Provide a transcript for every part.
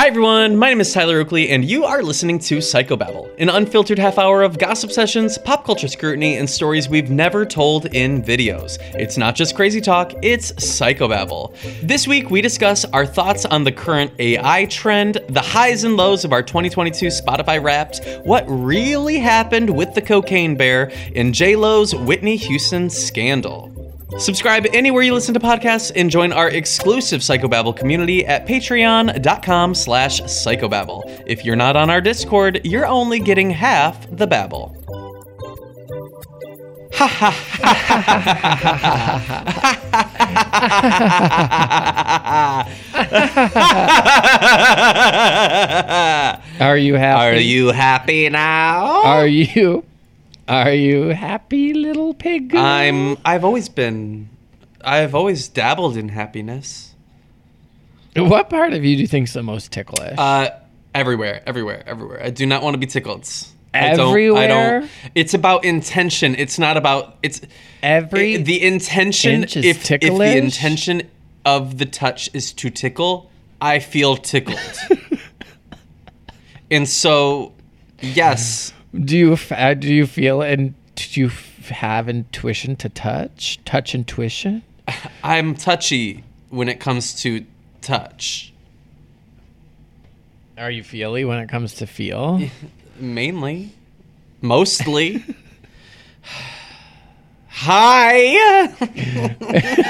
Hi everyone, my name is Tyler Oakley, and you are listening to Psychobabble, an unfiltered half hour of gossip sessions, pop culture scrutiny, and stories we've never told in videos. It's not just crazy talk, it's Psychobabble. This week we discuss our thoughts on the current AI trend, the highs and lows of our 2022 Spotify Wrapped, what really happened with the cocaine bear, and J-Lo's Whitney Houston scandal. Subscribe anywhere you listen to podcasts and join our exclusive Psychobabble community at patreon.com slash psychobabble. If you're not on our Discord, you're only getting half the babble. Ha ha ha Are you happy? Are you happy now? Are you? Are you happy, little pig? I'm I've always been I've always dabbled in happiness. What part of you do you think's the most ticklish? Uh everywhere, everywhere, everywhere. I do not want to be tickled. I don't- I don't. It's about intention. It's not about it's Every it- the intention if, if the intention of the touch is to tickle, I feel tickled. and so yes, do you uh, do you feel and do you have intuition to touch? Touch intuition? I'm touchy when it comes to touch. Are you feely when it comes to feel? Mainly. Mostly. Hi.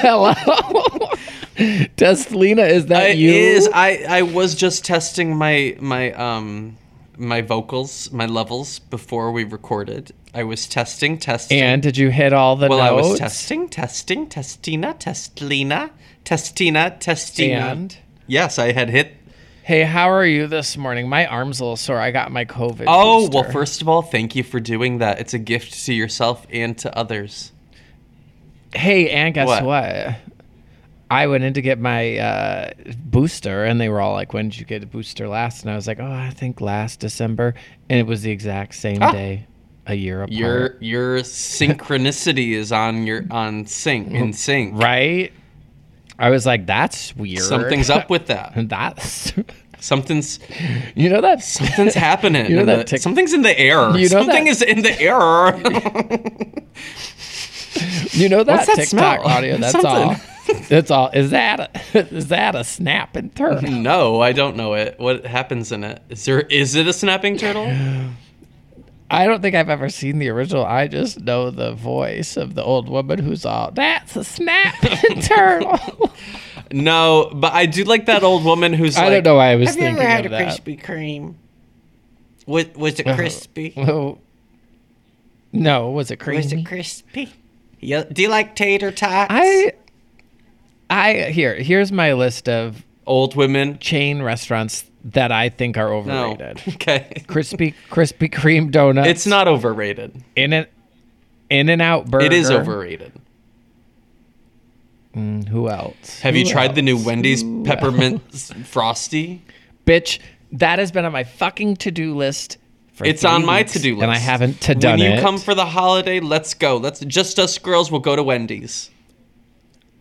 Hello. Destelina, is that It you? is. I I was just testing my my um my vocals, my levels before we recorded. I was testing, testing. and did you hit all the well, I was testing, testing, testina, testlina, testina, testina. And yes, I had hit. hey, how are you this morning? My arm's a little sore. I got my COVID. Oh well, first of all, thank you for doing that. It's a gift to yourself and to others. Hey, and guess What? what? I went in to get my uh, booster, and they were all like, "When did you get a booster last?" And I was like, "Oh, I think last December," and it was the exact same Ah. day, a year apart. Your your synchronicity is on your on sync in sync. right. I was like, "That's weird." Something's up with that. That's Something's you know that something's happening. You know that the- tic- something's in the air. You know Something that- is in the air. You know that, What's that TikTok smell? audio? That's Something. all. That's all. Is that a, is that a snapping turtle? no, I don't know it. What happens in it? Is there is it a snapping turtle? I don't think I've ever seen the original. I just know the voice of the old woman who's all, "That's a snapping turtle." No, but I do like that old woman who's I like don't know why I was Have you ever had a that. Krispy Kreme? Was, was it uh, crispy? Oh. No, was it creamy? Was it crispy? Yeah. Do you like tater tots? I I here here's my list of old women. chain restaurants that I think are No. overrated. Okay. Krispy Krispy Kreme donuts. It's not overrated. in it. In and Out Burger. It is overrated. Mm, who else? Have you Who tried the new else? Wendy's peppermint s- frosty? Bitch, that has been on my fucking to do list. For It's on my to-do list. and I haven't to done it when you it. come for the holiday, let's go. Let's just us girls will go to Wendy's.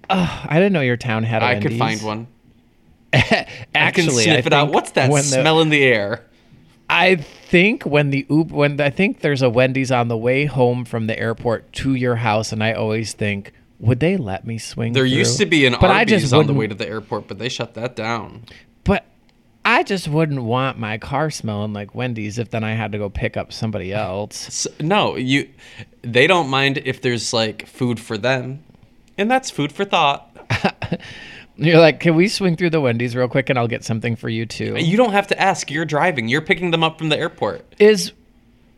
I didn't know your town had. a I could find one. Actually, I can sniff it out. What's that when the- smell in the air? I think when the Uber, when I think there's a Wendy's on the way home from the airport to your house, and I always think, would they let me swing? There through? used to be an but I just on the way to the airport, but they shut that down. But I just wouldn't want my car smelling like Wendy's if then I had to go pick up somebody else. S no, you. They don't mind if there's like food for them, and that's food for thought. You're like, can we swing through the Wendy's real quick and I'll get something for you too? You don't have to ask. You're driving. You're picking them up from the airport. Is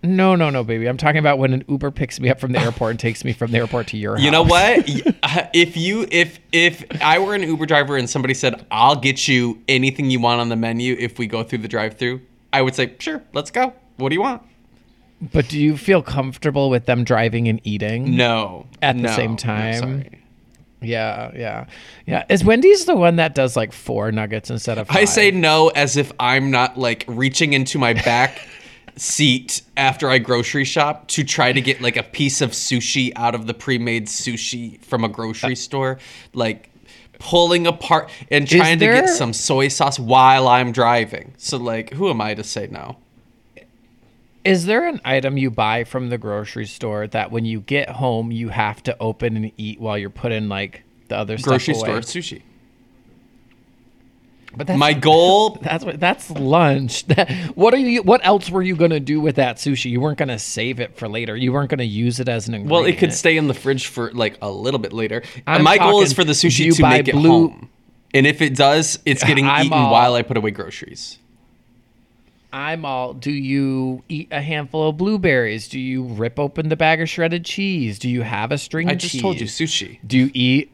no, no, no, baby. I'm talking about when an Uber picks me up from the airport and takes me from the airport to your house. You know what? If you if if I were an Uber driver and somebody said, "I'll get you anything you want on the menu if we go through the drive-through," I would say, "Sure, let's go. What do you want?" But do you feel comfortable with them driving and eating? No. At the No. same No, time? Yeah, yeah, yeah. Is Wendy's the one that does like four nuggets instead of? Five? I say no as if I'm not like reaching into my back seat after I grocery shop to try to get like a piece of sushi out of the pre-made sushi from a grocery uh, store, like pulling apart and trying to get some soy sauce while I'm driving. So like, who am I to say no? Is there an item you buy from the grocery store that when you get home you have to open and eat while you're putting like the other Grocery stuff store away? sushi. But that's My goal That's what that's lunch. That, what are you? What else were you gonna do with that sushi? You weren't gonna save it for later. You weren't gonna use it as an ingredient. Well, it could stay in the fridge for like a little bit later. I'm My goal is for the sushi to make it blue- home. And if it does, it's getting I'm eaten all- while I put away groceries. I'm all. Do you eat a handful of blueberries? Do you rip open the bag of shredded cheese? Do you have a string? I just told you sushi. Do you eat?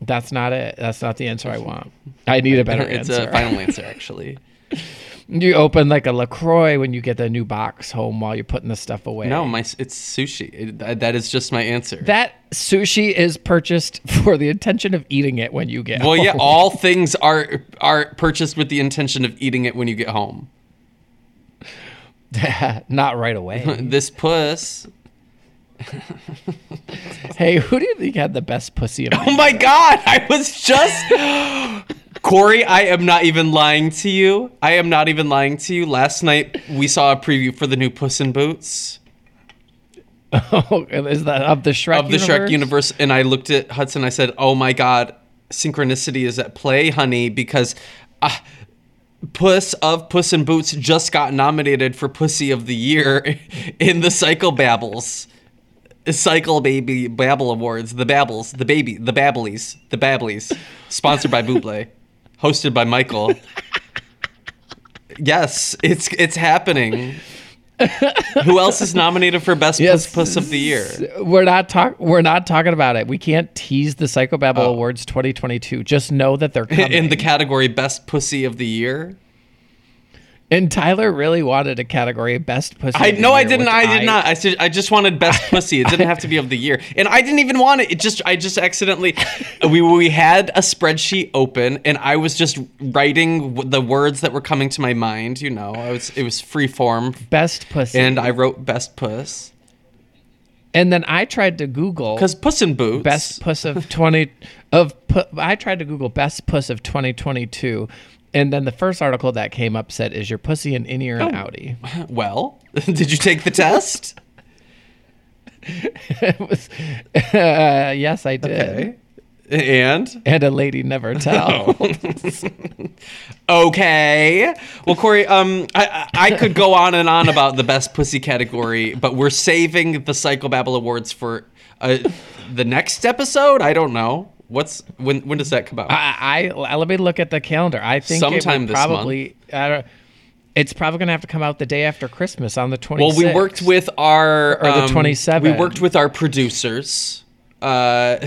That's not it. That's not the answer I want. I need a better It's answer. It's a final answer, actually. you open like a Lacroix when you get the new box home while you're putting the stuff away. No, my it's sushi. It, that- that is just my answer. that sushi is purchased for the intention of eating it when you get well, yeah, all things are are purchased with the intention of eating it when you get home. not right away. This puss. hey, who do you think had the best pussy? In Oh my god, I was just Korey, I am not even lying to you. I am not even lying to you. Last night we saw a preview for the new Puss in Boots oh, is that of the Shrek of the Shrek universe and I looked at Hudson I said, "Oh my god, synchronicity is at play, honey, because uh, Puss of Puss in Boots just got nominated for Pussy of the Year in the Cycle Babbles. Cycle Baby Babble Awards, the Babbles, the baby, the Babblies, the Babblies, sponsored by Buble, hosted by Michael. yes, it's it's happening. Who else is nominated for Best Yes. Puss Puss of the Year? We're not talk. We're not talking about it. We can't tease the Psychobabble Oh. Awards 2022. Just know that they're coming. In the category Best Pussy of the Year? And Tyler really wanted a category Best Pussy. I no, I didn't. I did not. I, I just wanted best pussy. It didn't have to be of the year, and I didn't even want it. It just I just accidentally we we had a spreadsheet open, and I was just writing the words that were coming to my mind. You know, I was it was free form, Best Pussy. and I wrote best puss and then I tried to Google because Puss in Boots. best puss of 20 of pu- I tried to Google best puss of 2022. And then the first article that came up said, "Is your pussy an innie or an Oh. outie?" Well, did you take the test? it was, uh, yes, I did. Okay, and And a lady never tell. Okay. Well, Korey, um, I, I I could go on and on about the best pussy category, but we're saving the Psychobabble Awards for uh, the next episode. I don't know what's when. When does that come out? I, I let me look at the calendar. I think Sometime this month. probably. I don't, it's probably gonna have to come out the day after Christmas on the 26th. well, we worked with our Or the um, 27. We worked with our producers. Uh,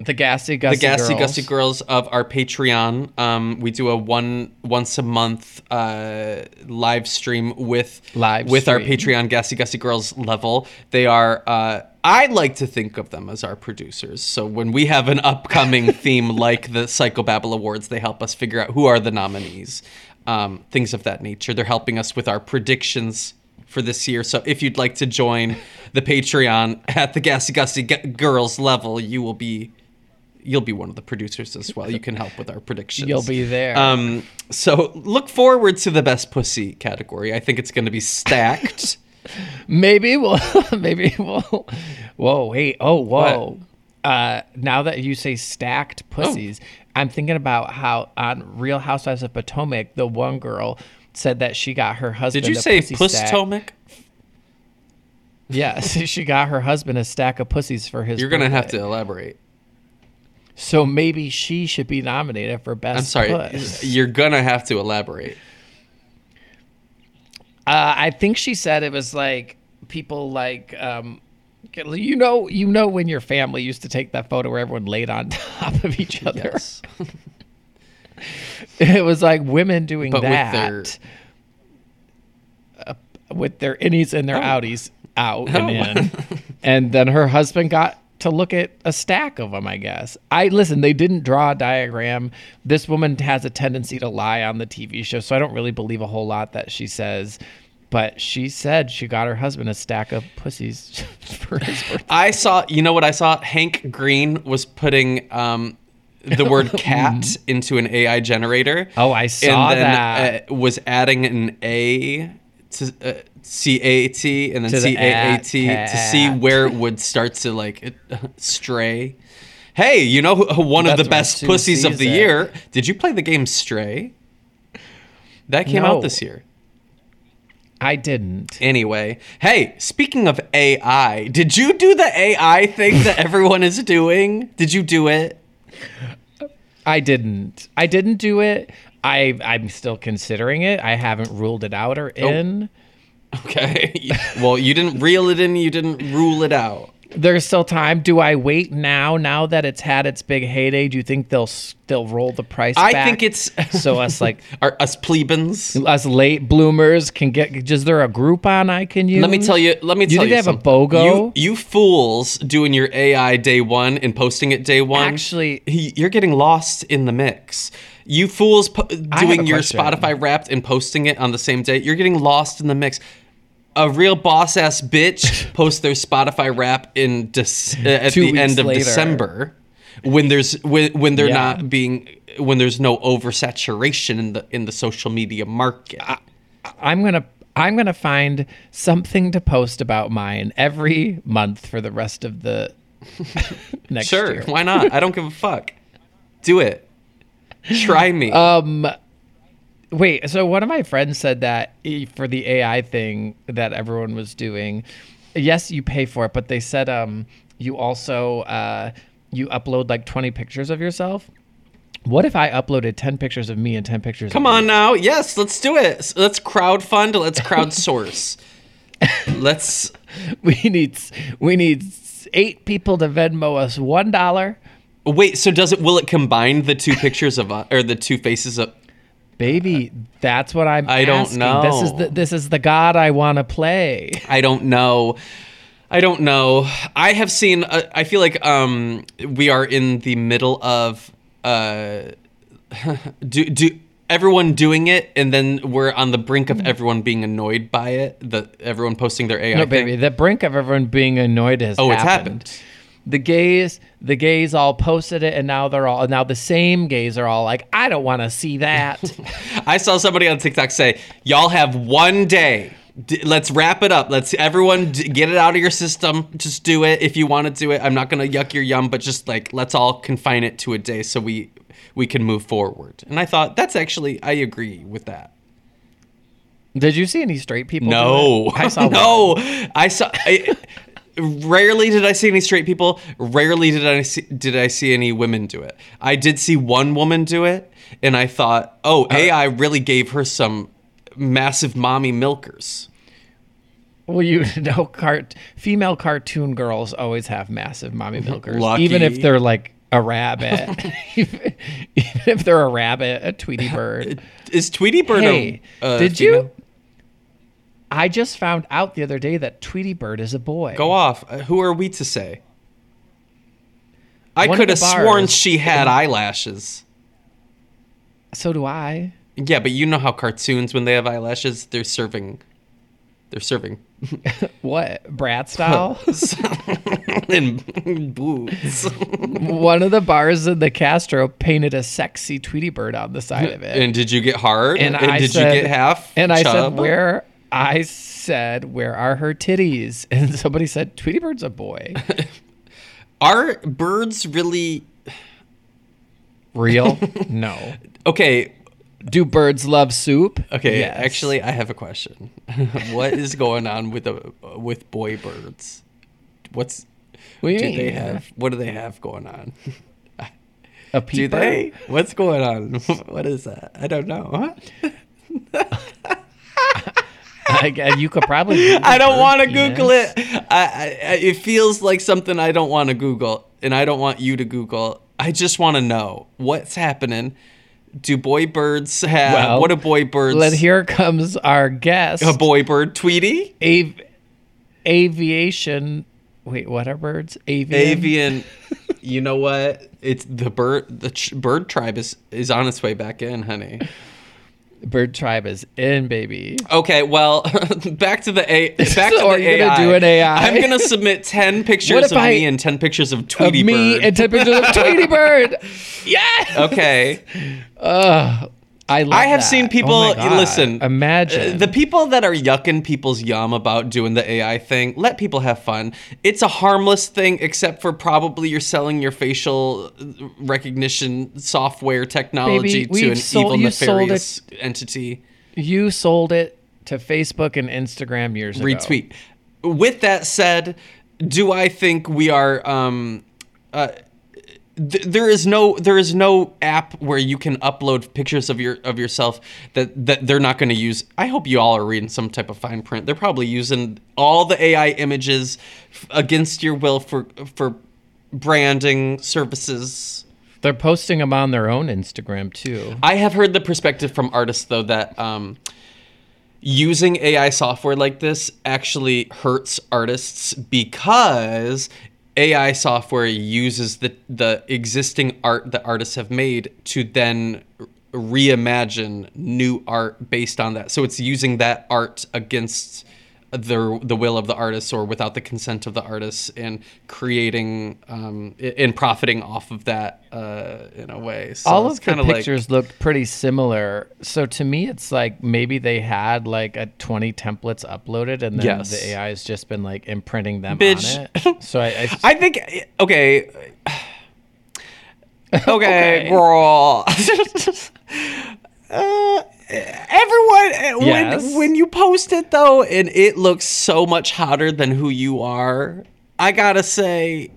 the Gassy Gussie the Gassy girls. Girls of our Patreon. Um, we do a one once a month uh, live stream with Live with our. Patreon Gassy Gussie girls level. They are. Uh, I like to think of them as our producers. So when we have an upcoming theme like the Psychobabble Awards, they help us figure out who are the nominees, um, things of that nature. They're helping us with our predictions for this year. So if you'd like to join the Patreon at the Gassy Gussie G- girls level, you will be you'll be one of the producers as well. You can help with our predictions. You'll be there. Um, so look forward to the best pussy category. I think it's going to be stacked. Maybe we'll. maybe we'll. Whoa! Wait! Oh! Whoa! Uh, now that you say stacked pussies, I'm thinking about how on Real Housewives of Potomac, the one girl said that she got her husband. Did you say pussy. Pustomic? Yes, she got her husband a stack of pussies for his. You're going to have to elaborate. So maybe she should be nominated for best. I'm sorry. puss. You're going to have to elaborate. Uh, I think she said it was like people like um, you know you know when your family used to take that photo where everyone laid on top of each other. Yes. It was like women doing But with that their- uh, with their innies and their Oh. outies out Oh. and in, and then her husband got to look at a stack of them. I guess. I listen. They didn't draw a diagram. This woman has a tendency to lie on the TV show, so I don't really believe a whole lot that she says. But she said she got her husband a stack of pussies for his birthday. I saw, you know what I saw? Hank Green was putting um, the word cat into an AI generator. Oh, I saw and then, that. Uh, was adding an A to uh, C A T and then To the C A A T at to see where it would start to like stray. Hey, you know one of the best pussies of the it. year? Did you play the game Stray? That came No. out this year. I didn't. Anyway, hey, speaking of AI, did you do the AI thing that everyone is doing? Did you do it? I didn't. I didn't do it. I I'm still considering it. I haven't ruled it out or Oh. in. Okay. well, you didn't reel it in, you didn't rule it out. There's still time. Do I wait now? Now that it's had its big heyday, do you think they'll s- they'll roll the price? I back? think it's so us like Are us plebans. us late bloomers can get. Is there a Groupon I can use? Let me tell you. Let me you tell think you they have a. BOGO? You, you fools doing your AI day one and posting it day one. Actually- he- you're getting lost in the mix. You fools po- doing your question. Spotify Wrapped and posting it on the same day. You're getting lost in the mix. A real boss ass bitch posts their Spotify Wrap in Dec- uh, at the end of later. December, when there's when, when they're Yeah. not being when there's no oversaturation in the in the social media market. I'm gonna I'm gonna find something to post about mine every month for the rest of the next Sure, year. why not? I don't give a fuck. Do it. Try me. Um, wait. So one of my friends said that for the AI thing that everyone was doing, yes, you pay for it, but they said um you also uh you upload like 20 pictures of yourself. What if I uploaded 10 pictures of me and 10 pictures? Come on now. Yes, let's do it. Let's crowdfund. Let's crowdsource. let's. We need we need eight people to Venmo us one dollar. Wait. So does it? Will it combine the two pictures of us or the two faces of? Baby, that's what I'm. I don't asking. This is know. the this is the god I want to play. I don't know. I don't know. I have seen. Uh, I feel like um we are in the middle of uh do do everyone doing it and then we're on the brink of everyone being annoyed by it. The everyone posting their AI No, thing. baby, the brink of everyone being annoyed has Oh, it's happened. The gays, the gays all posted it, and now they're all now the same gays are all like, I don't want to see that. I saw somebody on TikTok say, "Y'all have one day. D- let's wrap it up. Let's everyone d- get it out of your system. Just do it if you want to do it. I'm not gonna yuck your yum, but just like let's all confine it to a day so we we can move forward." And I thought that's actually I agree with that. Did you see any straight people? No? I saw no. I saw. I, rarely did I see any straight people. Rarely did I see did I see any women do it. I did see one woman do it, and I thought, oh, uh, AI really gave her some massive mommy milkers. Well, you know, cart female cartoon girls always have massive mommy mm-hmm. milkers, Lucky. even if they're like a rabbit. even if they're a rabbit, a Tweety bird. Is Tweety Bird Hey, a, a did female? you? I just found out the other day that Tweety Bird is a boy. go off? Uh, Who are we to say? I One could have sworn she had eyelashes. So do I. Yeah, but you know how cartoons when they have eyelashes, they're serving They're serving What brat style? in boots. One of the bars in the Castro painted a sexy Tweety bird on the side of it. and did you get hard? And And, I did said- you get half? And I said, "Where?" I said, "Where are her titties?" And somebody said, "Tweety Bird's a boy." Are birds really Real? no. okay? Do birds love soup? Okay, Yes. actually, I have a question. what is going on with the with boy birds? What's What do do they have? What do they have going on? a Do they? What's going on? what is that? I don't know. I, you could probably. Google I don't want to. Google it. I, I, it feels like something I don't want to Google, and I don't want you to Google. I just want to know what's happening. Do boy birds have? Well, what do boy birds? Then here comes our guest. a boy bird, Tweety, Av- aviation. Wait, what are birds? Avian. avian. you know what? It's the bird. The ch- bird tribe is is on its way back in, honey. Bird tribe is in, baby. Okay, well, back to the a back to the you gonna AI. do an AI? I'm gonna submit ten pictures of I- me and ten pictures of Of Tweety me Bird. and ten pictures of Tweety Bird. Yes. okay. Ugh. I I have that. seen Oh people God. listen. Imagine uh, the people that are yucking people's yum about doing the AI thing. Let people have fun. It's a harmless thing, except for probably you're selling your facial recognition software technology Baby, to an sold- evil sold it- nefarious entity. you sold it to Facebook and Instagram years ago. retweet. With that said, do I think we are? Um, uh, th- there is no there is no app where you can upload pictures of your of yourself that that they're not going to use. I hope you all are reading some type of fine print. They're probably using all the AI images f- against your will for for branding services. They're posting them on their own Instagram too. I have heard the perspective from artists though that um, using AI software like this actually hurts artists because AI software uses the the existing art that artists have made to then reimagine new art based on that. So it's using that art against the the will of the artists or without the consent of the artists and creating um, and profiting off of that uh, in a way. So All of the kinda like- pictures looked pretty similar. So to me, it's like maybe they had like a 20 templates uploaded, and then Yes. the AI has just been like imprinting them Bitch. on it. So I, I, I think okay. Okay, Okay. girl. uh, everyone, eh, Yes. when when you post it though, and it looks so much hotter than who you are, I gotta say.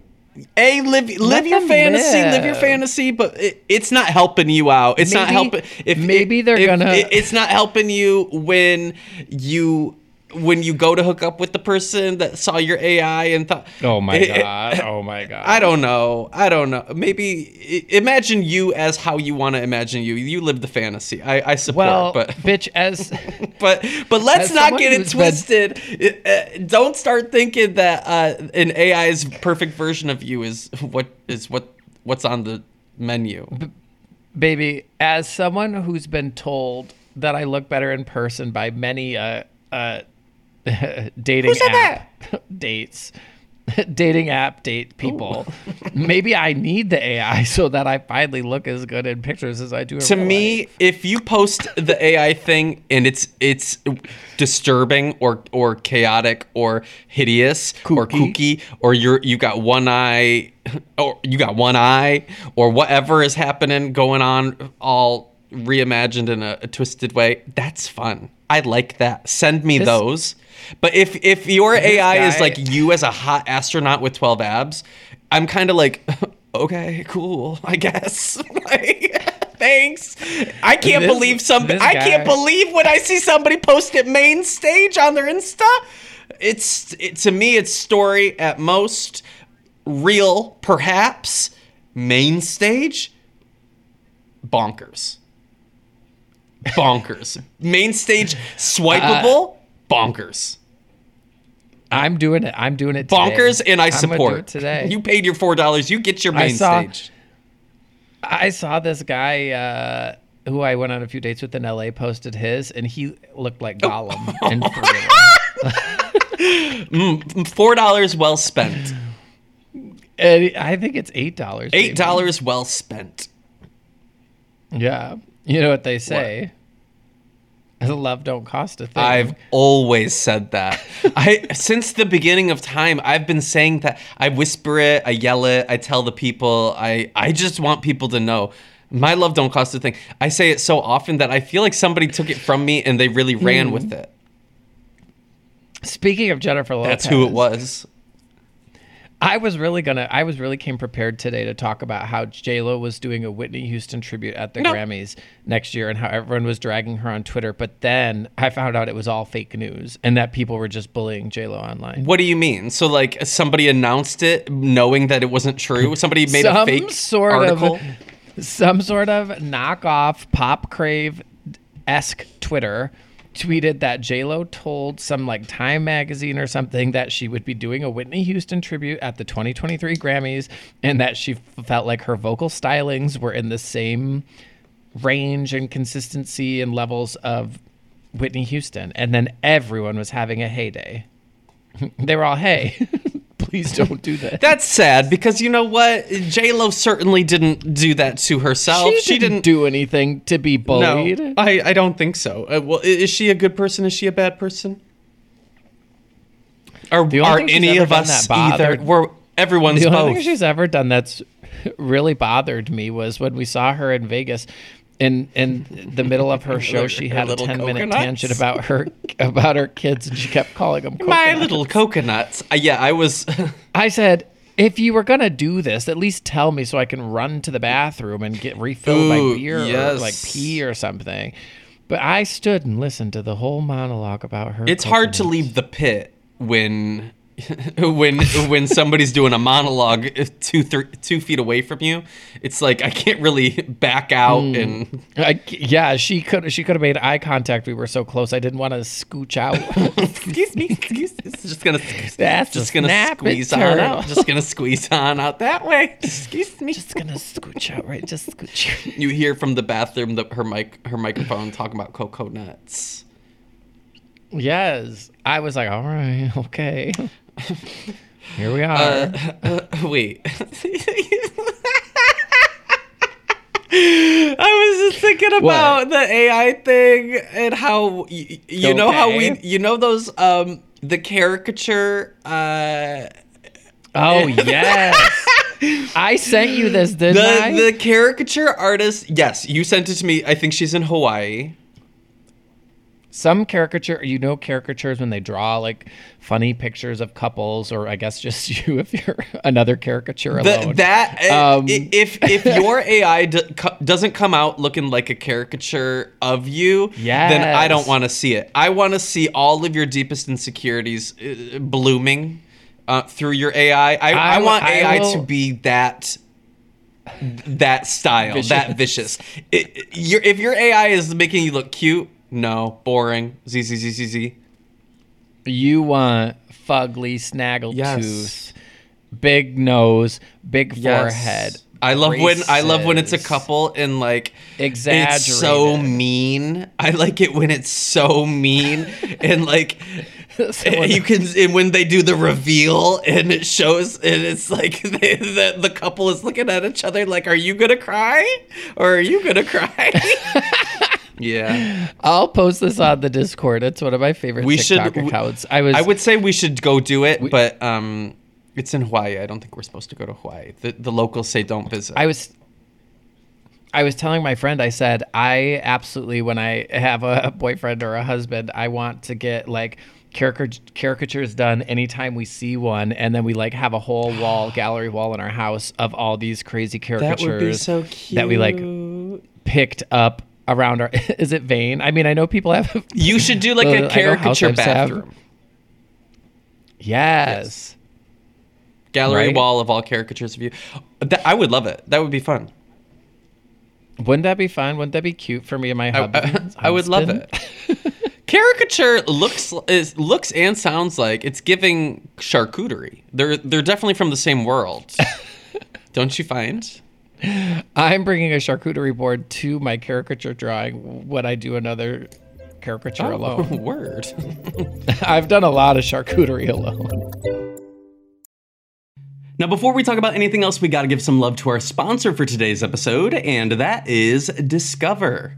A live live your fantasy, live your fantasy, but it, it's not helping you out. It's not helping. If maybe if- they're if- gonna- it- it's not helping you when you when you go to hook up with the person that saw your AI and thought. oh my god, oh my god. I don't know. I don't know. Maybe imagine you as how you want to imagine you. You live the fantasy. I, I support, Well, but bitch, as but but let's not get it who's been- twisted. Uh, don't start thinking that uh, an AI's perfect version of you is what is what what's on the menu. baby, as someone who's been told that I look better in person by many uh uh dating app dates. dating app date people. Maybe I need the AI so that I finally look as good in pictures as I do to me life. if you post the ai thing and it's it's disturbing or or chaotic or hideous or Kooky. kooky or you're you got one eye or you got one eye or whatever is happening going on all reimagined in a, a twisted way that's fun. I like that. Send me This- those. But if if your ai is like you as a hot astronaut with 12 abs i'm kind of like okay cool i guess. Like, thanks. I can't This- believe some i can't believe when i see somebody post it main stage on their insta. It's it, to me it's story at most. Real perhaps main stage. Bonkers bonkers main stage swipeable bonkers I'm doing it. I'm doing it. Today. bonkers and i support it today. you paid your four dollars you get your I main saw- stage I saw this guy uh, who I went on a few dates with in LA posted his, and he looked like Gollum in Mm, Four dollars well spent. And I think it's eight dollars. Eight dollars well spent. Yeah. You know what they say? Love don't cost a thing. I've always said that. I since the beginning of time, I've been saying that. I whisper it, I yell it, I tell the people. I I just want people to know. My love don't cost a thing. I say it so often that I feel like somebody took it from me and they really ran hmm. with it. Speaking of Jennifer Lopez, That's who it was. I was really gonna. I was really came prepared today to talk about how J Lo was doing a Whitney Houston tribute at the No. Grammys next year, and how everyone was dragging her on Twitter. But then I found out it was all fake news, and that people were just bullying J Lo online. What do you mean? So like somebody announced it knowing that it wasn't true? Somebody made a fake sort article? of some sort of knockoff pop crave esque Twitter tweeted that J Lo told some like Time magazine or something that she would be doing a Whitney Houston tribute at the 2023 Grammys, and that she felt like her vocal stylings were in the same range and consistency and levels of Whitney Houston, and then everyone was having a heyday. they were all, "Hey, please don't do that." That's sad because you know what? J Lo certainly didn't do that to herself. she, didn't, do anything to be bullied. No, I, I don't think so. Uh, well, is she a good person? Is she a bad person? Are, are any of us that either? bothered- We're everyone's the only both. thing she's ever done that's really bothered me was when we saw her in Vegas. In in the middle of her show, she had a ten minute tangent about her about her kids, and she kept calling them My little coconuts. Uh, yeah, I was. I said, if you were gonna do this, at least tell me so I can run to the bathroom and get refilled my Ooh, beer or like pee or something. But I stood and listened to the whole monologue about her. it's hard to leave the pit when. when when somebody's doing a monologue two thir- two feet away from you, it's like I can't really back out Hmm. and I, yeah, she could she could have made eye contact. We were so close. I didn't want to scooch out. excuse me, excuse me. It's just gonna That's just gonna squeeze on turtle. out. Just gonna squeeze on out that way. Excuse me. Just gonna scooch out, right? Just scooch. You hear from the bathroom the, her mic her microphone talking about cocoa nuts. yes, I was like, all right, okay. Here we are. Uh, wait. I was just thinking about the AI thing and how y- you know how we you know those um the caricature uh oh yes, I sent you this, didn't the I? the caricature artist yes you sent it to me I think she's in Hawaii Some caricature, you know, caricatures when they draw like funny pictures of couples, or I guess just you if you're another caricature The- alone. that uh, Um, if if your AI do, doesn't come out looking like a caricature of you, then I don't want to see it. I want to see all of your deepest insecurities uh, blooming uh, through your AI. I, I, I want I AI to be that that style, that vicious. It, it- your, if your AI is making you look cute, no, boring. Z z z z z. You want fugly, snaggletooth, Yes. big nose, big Yes. forehead. I love when I love when it's a couple and like Exaggerated. It's so mean. I like it when it's so mean and like So when- you can and when they do the reveal and it shows and it's like they, the the couple is looking at each other like, are you gonna cry or are you gonna cry? yeah, I'll post this on the Discord. It's one of my favorite we should. TikTok accounts. I was I would say we should go do it, but um, it's in Hawaii. I don't think we're supposed to go to Hawaii. The the locals say don't visit. I was I was telling my friend, I said, I absolutely, when I have a boyfriend or a husband, I want to get like caricature, caricatures done anytime we see one. And then we like have a whole wall, gallery wall in our house of all these crazy that caricatures would be so cute. that we like picked up around our. Is it vain? I mean, I know people have. You should do like a caricature bathroom. yes. gallery Right? wall of all caricatures of you. That, I would love it. That would be fun. Wouldn't that be fun? Wouldn't that be cute for me and my I, husband? I would love it. Caricature looks is looks and sounds like it's giving charcuterie. They're they're definitely from the same world. Don't you find? I'm bringing a charcuterie board to my caricature drawing when I do another caricature oh, alone. Word. I've done a lot of charcuterie alone. Now, before we talk about anything else, we gotta give some love to our sponsor for today's episode, and that is Discover.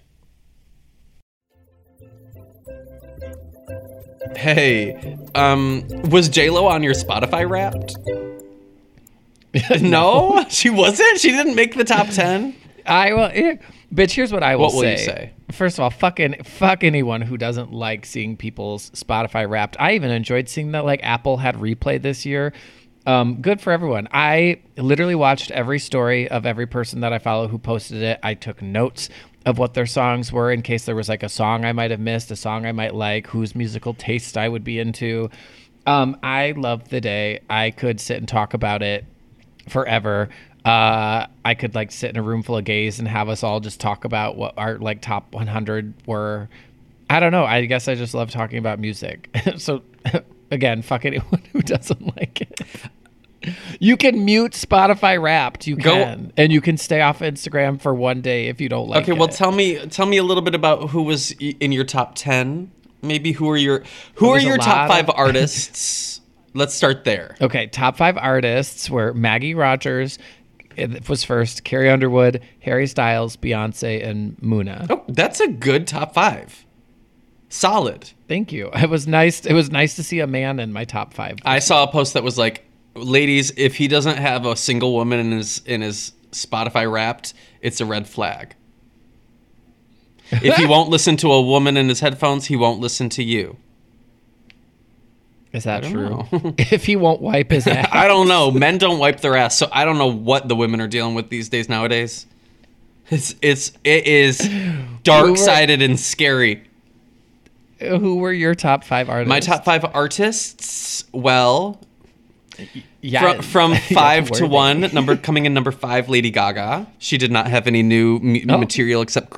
Hey, um, was JLo on your Spotify wrapped? no, she wasn't. She didn't make the top 10. I will, eh, bitch. Here's what I will What will say. you say? First of all, fucking fuck anyone who doesn't like seeing people's Spotify Wrapped. I even enjoyed seeing that like Apple had replay this year. Um, good for everyone. I literally watched every story of every person that I follow who posted it. I took notes of what their songs were in case there was like a song I might have missed, a song I might like, whose musical taste I would be into. Um, I loved the day. I could sit and talk about it forever. Uh, I could like sit in a room full of gays and have us all just talk about what our like top 100 were. I don't know. I guess I just love talking about music. so again, fuck anyone who doesn't like it. You can mute Spotify Wrapped. You Go- can, and you can stay off Instagram for one day if you don't like it. Okay, it. well tell me tell me a little bit about who was in your top 10. Maybe who are your who Well, are your top 5 of- artists? Let's start there. Okay, top five artists were Maggie Rogers eh, it was first, Carrie Underwood, Harry Styles, Beyonce, and Muna. Oh, that's a good top 5. Solid. Thank you. It was nice. It was nice to see a man in my top five. I saw a post that was like, "Ladies, if he doesn't have a single woman in his in his Spotify Wrapped, it's a red flag. If he won't listen to a woman in his headphones, he won't listen to you." Is that true? if he won't wipe his ass, I don't know. Men don't wipe their ass, so I don't know what the women are dealing with these days nowadays. It's it's it is dark sided and scary. Who were your top five artists? My top five artists, well, yeah, from, from five to one, number coming in number five, Lady Gaga. She did not have any new m- Oh. material except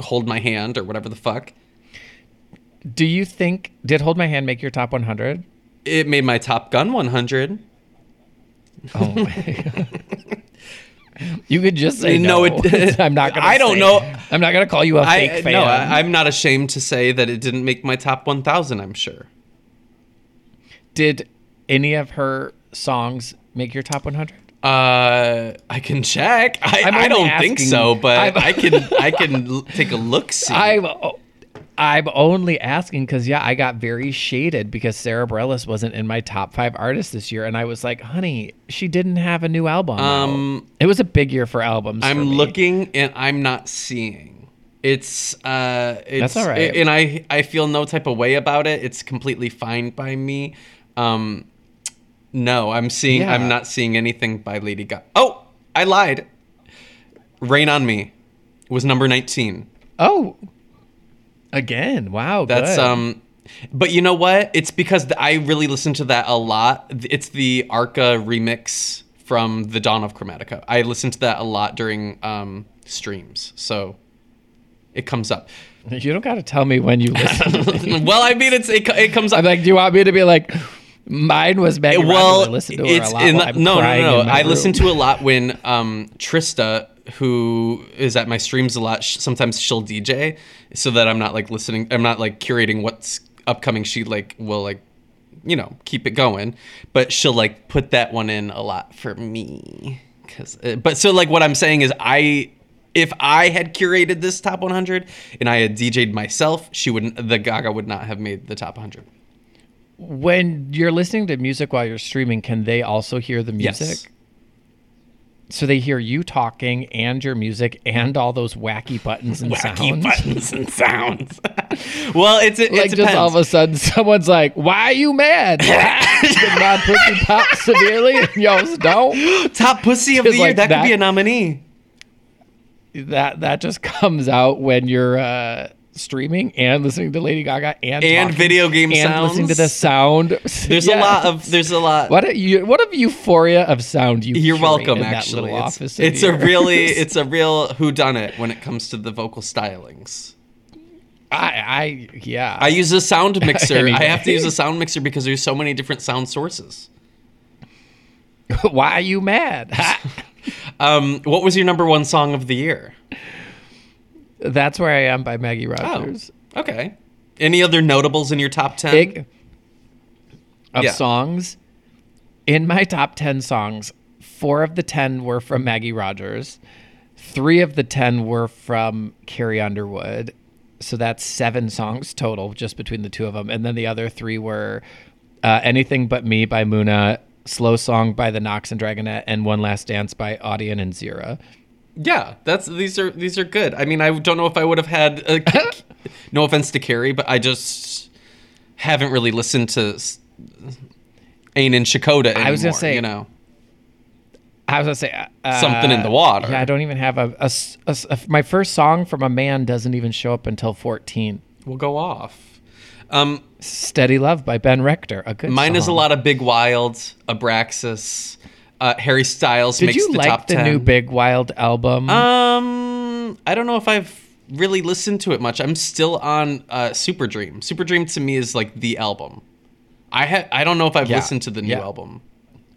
"Hold My Hand" or whatever the fuck. Do you think did Hold My Hand make your top 100? It made my Top Gun 100. Oh my God. You could just say No, no. it- I'm not gonna. I don't say- know. I'm not gonna call you a fake I fan. no, I, I'm not ashamed to say that it didn't make my top 1,000. I'm sure. Did any of her songs make your top 100? Uh, I can check. I, I don't think so, but I'm- I can I can take a look. See, I'm I'm only asking because yeah, I got very shaded because Sara Bareilles wasn't in my top five artists this year, and I was like, honey, she didn't have a new album. Um, it was a big year for albums. I'm me. looking and I'm not seeing It's uh, it's all right. and I I feel no type of way about it. It's completely fine by me. Um, no, I'm seeing. Yeah. I'm not seeing anything by Lady Gaga. Oh, I lied. Rain on Me was number 19. Oh, again, wow. That's good. um but you know what? It's because I really listen to that a lot. It's the Arca remix from The Dawn of Chromatica. I listen to that a lot during um streams. So it comes up. You don't got to tell me when you listen. well, I mean it's it, it comes up I'm like, do you want me to be like, mine was Maggie well. I listened to her it's a lot. in the, no, no, no, no. I listen to a lot when um, Trista, who is at my streams a lot, sometimes she'll DJ, so that I'm not like listening. I'm not like curating what's upcoming. She like will like, you know, keep it going, but she'll like put that one in a lot for me. Cause, uh, but so like what I'm saying is I. If I had curated this top 100 and I had DJ'd myself, she wouldn't. The Gaga would not have made the top 100. When you're listening to music while you're streaming, can they also hear the Yes. So they hear you talking and your music and all those wacky buttons and sounds. wacky sounds. buttons and sounds. well, it's it, Like it just all of a sudden, someone's like, "Why are you mad?" Did my pussy pop severely? And yours don't. Top pussy of the year. like that, that. could be a nominee. That that just comes out when you're uh, streaming and listening to Lady Gaga and And talking video game sounds. and listening to the sound. There's a lot of there's a lot. what a, you what a euphoria of sound you. You're welcome. Actually, it's, it's a really it's a real who done it when it comes to the vocal stylings. I, I yeah. I use a sound mixer. I have to use a sound mixer because there's so many different sound sources. Why are you mad? Um, what was your number one song of the year? That's where I am by Maggie Oh, Rogers. okay. Any other notables in your top ten? Big of Yeah. songs. In my top 10 songs, four of the 10 were from Maggie Rogers. Three of the 10 were from Carrie Underwood. So that's seven songs total just between the two of them. And then the other three were uh, Anything But Me by Muna, Slow Song by the Knocks and Dragonette, and One Last Dance by Audien and Zira. Yeah, that's these are these are good. I mean, I don't know if I would have had. A, no offense to Carrie, but I just haven't really listened to Ain and Shakota anymore. I was gonna say- you know, I was gonna say uh, Something in the water. Yeah, I don't even have a, a a a- my first song from a man doesn't even show up until 14. we'll go off. Um, Steady Love by Ben Rector. A good mine is a lot of Big Wild, Abraxas, uh, Harry Styles Did makes you the like top the 10. new Big Wild album? Um, I don't know if I've really listened to it much. I'm still on uh, Super Dream. Super Dream to me is like the album. I ha- I don't know if I've Yeah, listened to the new yeah. album.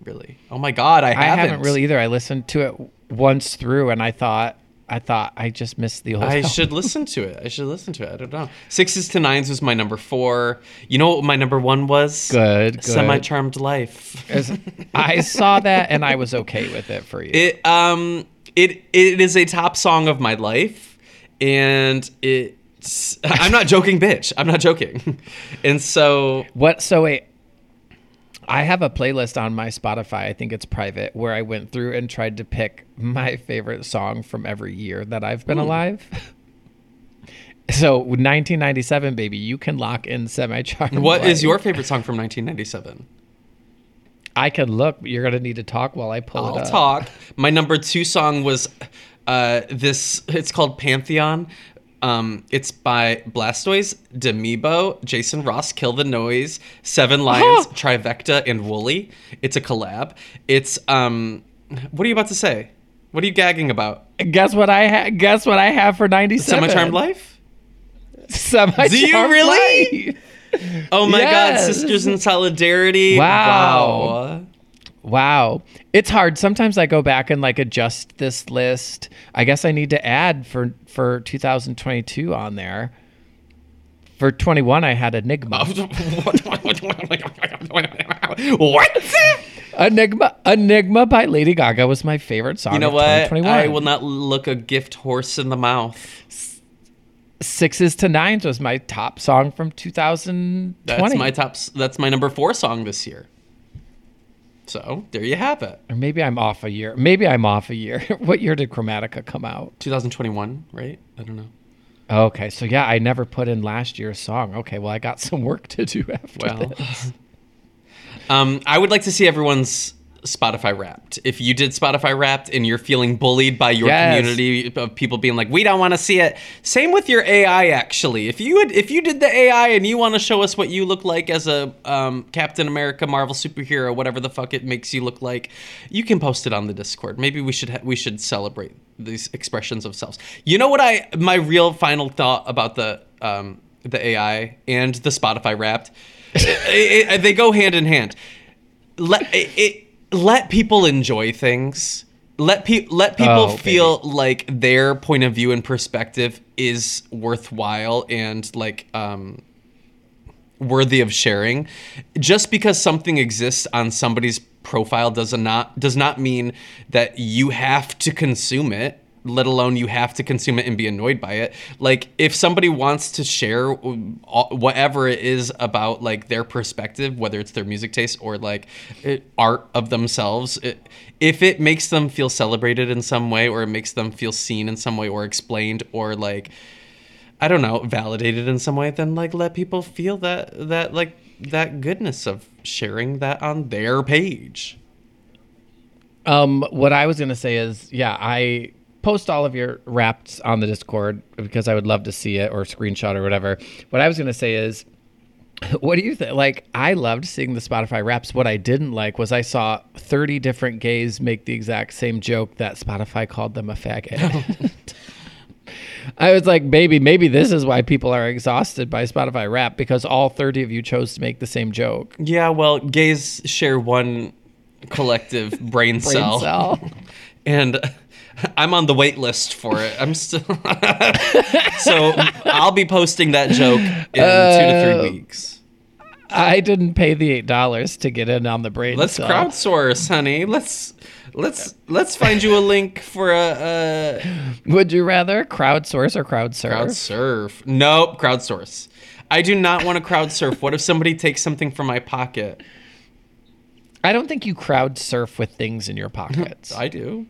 Really? Oh my god, I I haven't. haven't really either. I listened to it once through, and I thought, I thought I just missed the old. I album. should listen to it. I should listen to it. I don't know. Sixes to nines was my number four. You know what my number one was? Good, good. Semi Charmed Life. As- I saw that, and I was okay with it for you. It um it it is a top song of my life, and it. I'm not joking, bitch. I'm not joking. And so What? So wait. I have a playlist on my Spotify. I think it's private, where I went through and tried to pick my favorite song from every year that I've been alive. so 1997, baby, you can lock in semi charmed. what is your favorite song from 1997? I can look. but You're gonna need to talk while I pull I'll it up. talk. My number two song was uh, this. It's called Pantheon. Um, it's by Blastoyz, Demibo, Jason Ross, Kill the Noise, Seven Lions, Trivecta, and Wooli. It's a collab. It's um, what are you about to say? What are you gagging about? Guess what I ha- guess what I have for 97. Semi Charmed Life? Semi Do you really? Oh my Yes. God, Sisters in Solidarity. Wow. Wow. Wow. It's hard. Sometimes I go back and like adjust this list. I guess I need to add for for 2022 on there. For 21 I had Enigma. what? Enigma Enigma by Lady Gaga was my favorite song You know what? 2021. I will not look a gift horse in the mouth. Sixes to Nines was my top song from 2020. That's my top. That's my number four song this year. So there you have it. Or maybe I'm off a year. Maybe I'm off a year. what year did Chromatica come out? 2021, right? I don't know. Okay, so yeah, I never put in last year's song. Okay, well, I got some work to do after Well, this. um, I would like to see everyone's Spotify Wrapped. If you did Spotify Wrapped and you're feeling bullied by your Yes. community of people being like, "We don't want to see it," same with your AI. Actually, if you had, if you did the AI and you want to show us what you look like as a um, Captain America, Marvel superhero, whatever the fuck it makes you look like, you can post it on the Discord. Maybe we should ha- we should celebrate these expressions of selves. You know what I my real final thought about the um, the AI and the Spotify Wrapped. It- it- they go hand in hand let it, it let people enjoy things. Let pe- let people Oh, feel like their point of view and perspective is worthwhile and like um worthy of sharing. Just because something exists on somebody's profile does not does not mean that you have to consume it let alone you have to consume it and be annoyed by it like if somebody wants to share whatever it is about like their perspective whether it's their music taste or like it, art of themselves it, if it makes them feel celebrated in some way or it makes them feel seen in some way or explained or like I don't know, validated in some way, then like let people feel that that like that goodness of sharing that on their page. Um, what I was gonna say is, yeah, I post all of your raps on the Discord because I would love to see it or screenshot or whatever. What I was gonna say is, what do you think? Like, I loved seeing the Spotify raps. What I didn't like was I saw 30 different gays make the exact same joke that Spotify called them a faggot. I was like, baby, maybe this is why people are exhausted by Spotify rap because all 30 of you chose to make the same joke. Yeah, well, gays share one collective brain, Brain cell, cell. and I'm on the wait list for it. I'm still so I'll be posting that joke in two to Uh, three weeks. I didn't pay the eight dollars to get in on the brain. Let's crowdsource, honey. Let's let's let's find you a link for a. a Would you rather crowdsource or crowdsurf? Crowd surf. Nope, crowdsource. I do not want to crowd surf. What if somebody takes something from my pocket? I don't think you crowd surf with things in your pockets. I do.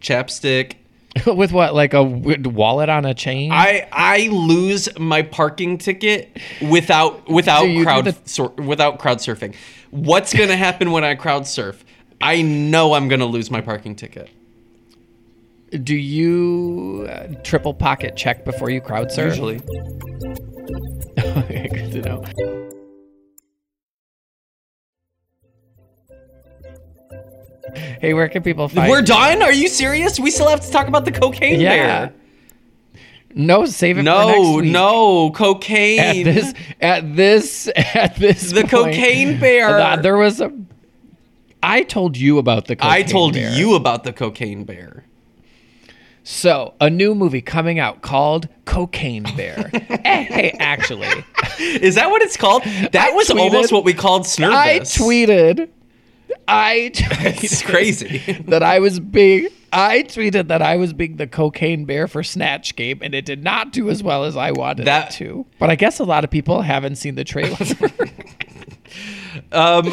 Chapstick. with what, like a wallet on a chain? I I lose my parking ticket without without do crowd the- sur- without crowd surfing. What's gonna happen when I crowd surf? I know I'm gonna lose my parking ticket. Do you uh, triple pocket check before you crowd surf? Usually. okay, good to know. Hey, where can people find We're you? done? Are you serious? We still have to talk about the cocaine Yeah. bear. No, save it for next No, week. no, cocaine. At this, at this, at this. The point, cocaine bear. There was a. I told you about the. Cocaine I told bear. you about the cocaine bear. So, a new movie coming out called Cocaine Bear. Eh, hey, actually, Is that what it's called? That I was tweeted- almost what we called Snurvis. I tweeted. I tweeted It's crazy. that I was being. I tweeted that I was being the cocaine bear for Snatch Game, and it did not do as well as I wanted That- it to. But I guess a lot of people haven't seen the trailer. Um,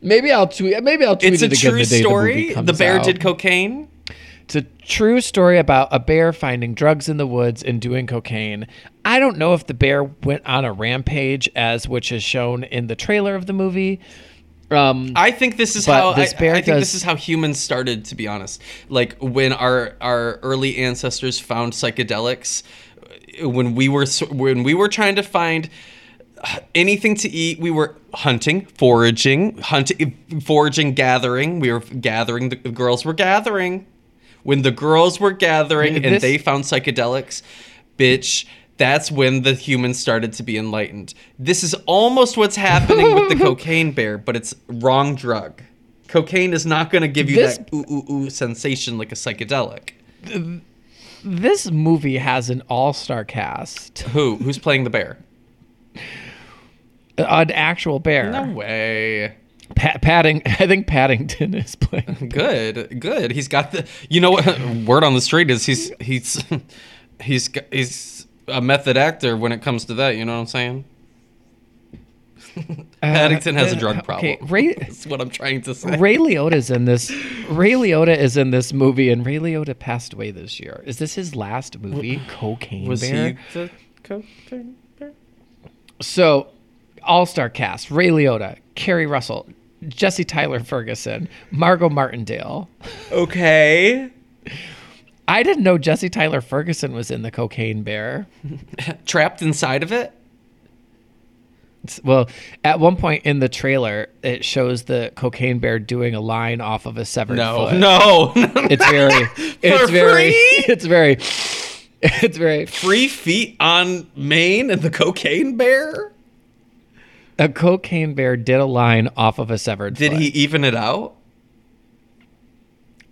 maybe I'll tweet. Maybe I'll tweet it's a it true the story. The, The, bear out. did cocaine. It's a true story about a bear finding drugs in the woods and doing cocaine. I don't know if the bear went on a rampage, as which is shown in the trailer of the movie. Um, I think this is how this I, I think does- this is how humans started. To be honest, like when our our early ancestors found psychedelics, when we were when we were trying to find anything to eat, we were hunting, foraging, hunting, foraging, gathering. We were gathering. The girls were gathering. When the girls were gathering and This- they found psychedelics, bitch. That's when the humans started to be enlightened. This is almost what's happening with the cocaine bear, but it's wrong drug. Cocaine is not going to give you This- that ooh ooh ooh sensation like a psychedelic. this movie has an all-star cast, Who? Who's playing the bear? Uh, an actual bear. No way. Pa- Padding, I think Paddington is playing. Good, good. He's got the. You know what? Word on the street is he's he's he's he's a method actor when it comes to that. You know what I'm saying? Paddington has a uh, drug problem. Okay, Ray, That's what I'm trying to say. Ray Liotta's in this. Ray Liotta is in this movie, and Ray Liotta passed away this year. Is this his last movie? Cocaine Was Bear. he the cocaine bear? So, all star cast: Ray Liotta, Keri Russell, Jesse Tyler Ferguson, Margot Martindale. Okay. I didn't know Jesse Tyler Ferguson was in the Cocaine Bear. Trapped inside of it? Well, at one point in the trailer, it shows the Cocaine Bear doing a line off of a severed No. foot. No. It's very, it's very, free? it's very, it's very. Free feet on Maine and the cocaine bear? A Cocaine Bear did a line off of a severed Did foot. he even it out?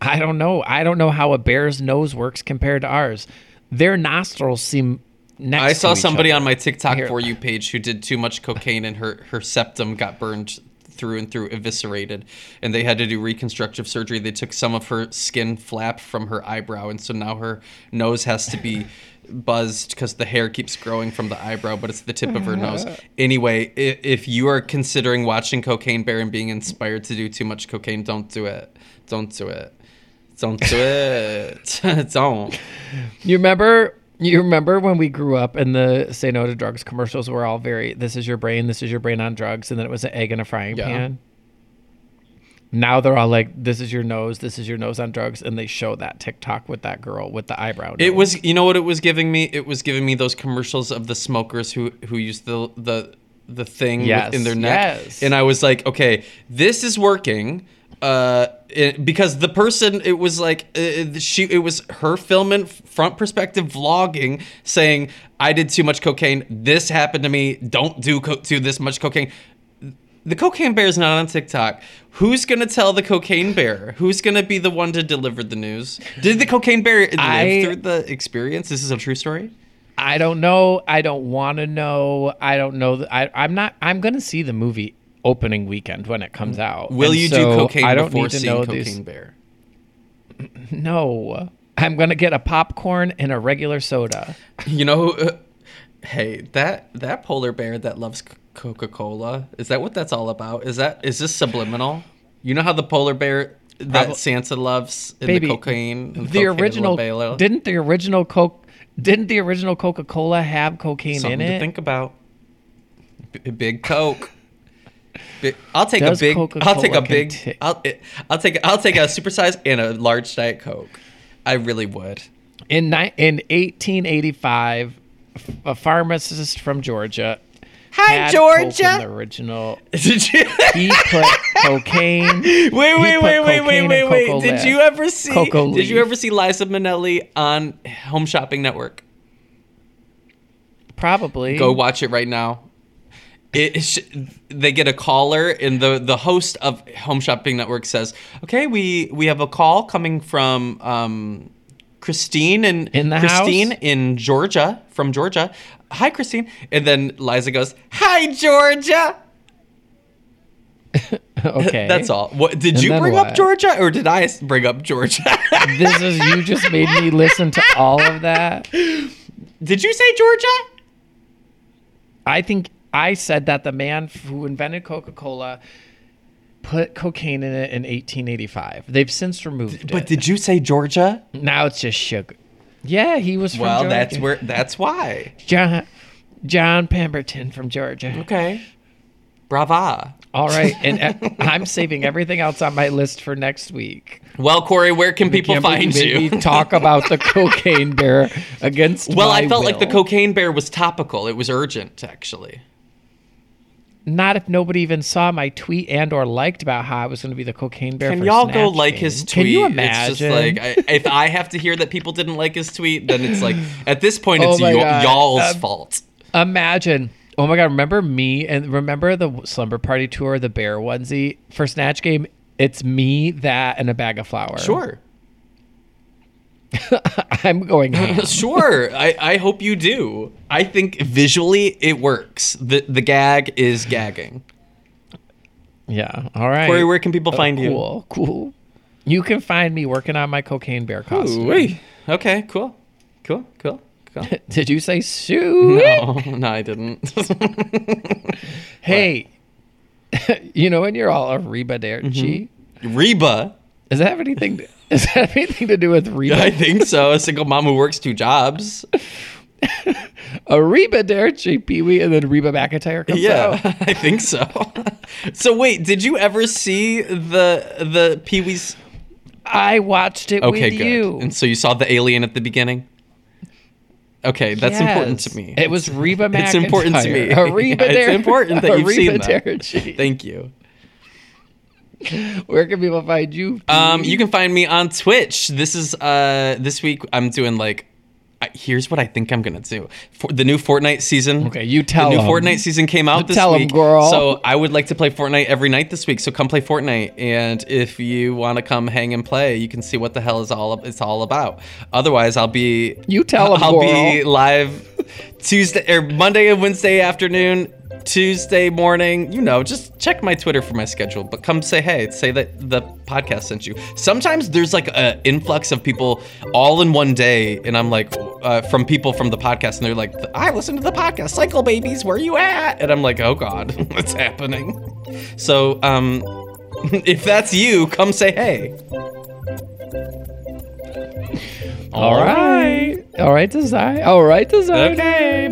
I don't know. I don't know how a bear's nose works compared to ours. Their nostrils seem next. I saw somebody other. on my TikTok Here. for you page who did too much cocaine and her her septum got burned through and through, eviscerated, and they had to do reconstructive surgery. They took some of her skin flap from her eyebrow, and so now her nose has to be buzzed because the hair keeps growing from the eyebrow, but it's the tip of her nose. Anyway, i- if you are considering watching Cocaine Bear and being inspired to do too much cocaine, don't do it. Don't do it. Don't do it. don't. You remember? You remember when we grew up and the "Say No to Drugs" commercials were all very "This is your brain, this is your brain on drugs," and then it was an egg in a frying Yeah. pan. Now they're all like, "This is your nose, this is your nose on drugs," and they show that TikTok with that girl with the eyebrow. It was, you know what it was giving me? It was giving me those commercials of the smokers who who use the the the thing Yes, in their neck, yes. and I was like, okay, this is working. Uh, it, because the person, it was like uh, she, it was her filming front perspective vlogging, saying, "I did too much cocaine. This happened to me. Don't do co- do this much cocaine." The cocaine bear is not on TikTok. Who's gonna tell the cocaine bear? Who's gonna be the one to deliver the news? Did the cocaine bear live I- through the experience? This is a true story. I don't know. I don't want to know. I don't know. I, I'm not. I'm going to see the movie opening weekend when it comes out. Will And you so do cocaine I don't before need to seeing know Cocaine these. Bear? No, I'm going to get a popcorn and a regular soda. You know, uh, hey, that that polar bear that loves Coca Cola is that what that's all about? Is that is this subliminal? You know how the polar bear that Probab- Santa loves in Baby, the cocaine, and the cocaine original didn't the original Coke didn't the original Coca Cola have cocaine something in to it? think about. B- big Coke. Big, I'll take Does a big. I'll take a big. conti- I'll, I'll take. I'll take a supersize and a large diet Coke. I really would. in ni- in 1885, a pharmacist from Georgia. Hi, had Coke in Georgia. the original. Did you? He put cocaine. Wait, wait, wait, wait, wait, wait, wait. Did Leaf. you ever see? Cocoa did you ever see Liza Minnelli on Home Shopping Network? Probably. Go watch it right now. It, sh- they get a caller, and the the host of Home Shopping Network says, "Okay, we we have a call coming from um, Christine and In the Christine house? in Georgia from Georgia. Hi, Christine." And then Liza goes, "Hi, Georgia." okay. That's all. What did And you bring up? Georgia, or did i bring up Georgia? This is you just made me listen to all of that. did you say Georgia? I think I said that the man who invented Coca-Cola put cocaine in it in 1885. They've since removed But it. But did you say Georgia? now it's just sugar. Yeah, he was from Well, Georgia. that's where. That's why. John John Pemberton from Georgia. Okay. Brava. All right, and uh, I'm saving everything else on my list for next week. Well, Korey, where can people find you? talk about the cocaine bear against. well, I felt like the cocaine bear was topical. It was urgent, actually. Not if nobody even saw my tweet and or liked about how I was going to be the cocaine bear. Can y'all go like Game. his tweet? Can you It's imagine? just like I, if I have to hear that people didn't like his tweet, then it's like at this point Oh it's my y- y'all's Um, fault. Imagine. Oh my god! Remember me and remember the slumber party tour, the bear onesie for Snatch Game. It's me, that, and a bag of flour. Sure, I'm going. sure. I, I hope you do. I think visually it works. the The gag is gagging. yeah. All right. Korey, where can people oh, find you? cool. Cool. You can find me working on my cocaine bear costume. Ooh-wee. Okay, cool, cool, cool, cool. Did you say Sue? No, no, I didn't. Hey, you know when you're all a arrivederci? Mm-hmm. Reba. Does that have anything? To, does that anything to do with Reba? I think so. A single mom who works two jobs. Arrivederci, Pee Wee, and then Reba McEntire comes Yeah, out. I think so. so wait, did you ever see the the Pee Wee's? I watched it Okay, with good. you. And so you saw the alien at the beginning. Okay, that's important to me. It was Reba McEntire. It's important to me. Arrivederci. Yeah, it's important that you've seen that. Thank you. Where can people find you? Um, you can find me on Twitch. This is uh this week I'm doing like here's what I think I'm gonna do. For the new Fortnite season. Okay, you tell The new 'em. Fortnite season came out this tell week. girl. So I would like to play Fortnite every night this week. So come play Fortnite, and if you want to come hang and play, you can see what the hell is all it's all about. Otherwise, I'll be You tell 'em, I'll be live Tuesday or Monday and Wednesday afternoon. Tuesday morning, you know, just check my Twitter for my schedule. But come say hey, say that the podcast sent you. Sometimes there's like an influx of people all in one day, and I'm like, uh, from people from the podcast, and they're like, I listen to the podcast, Cycle Babies, where you at? And I'm like, oh god, what's happening? So, um, if that's you, come say hey. All right. All right, design. All right, design. Okay.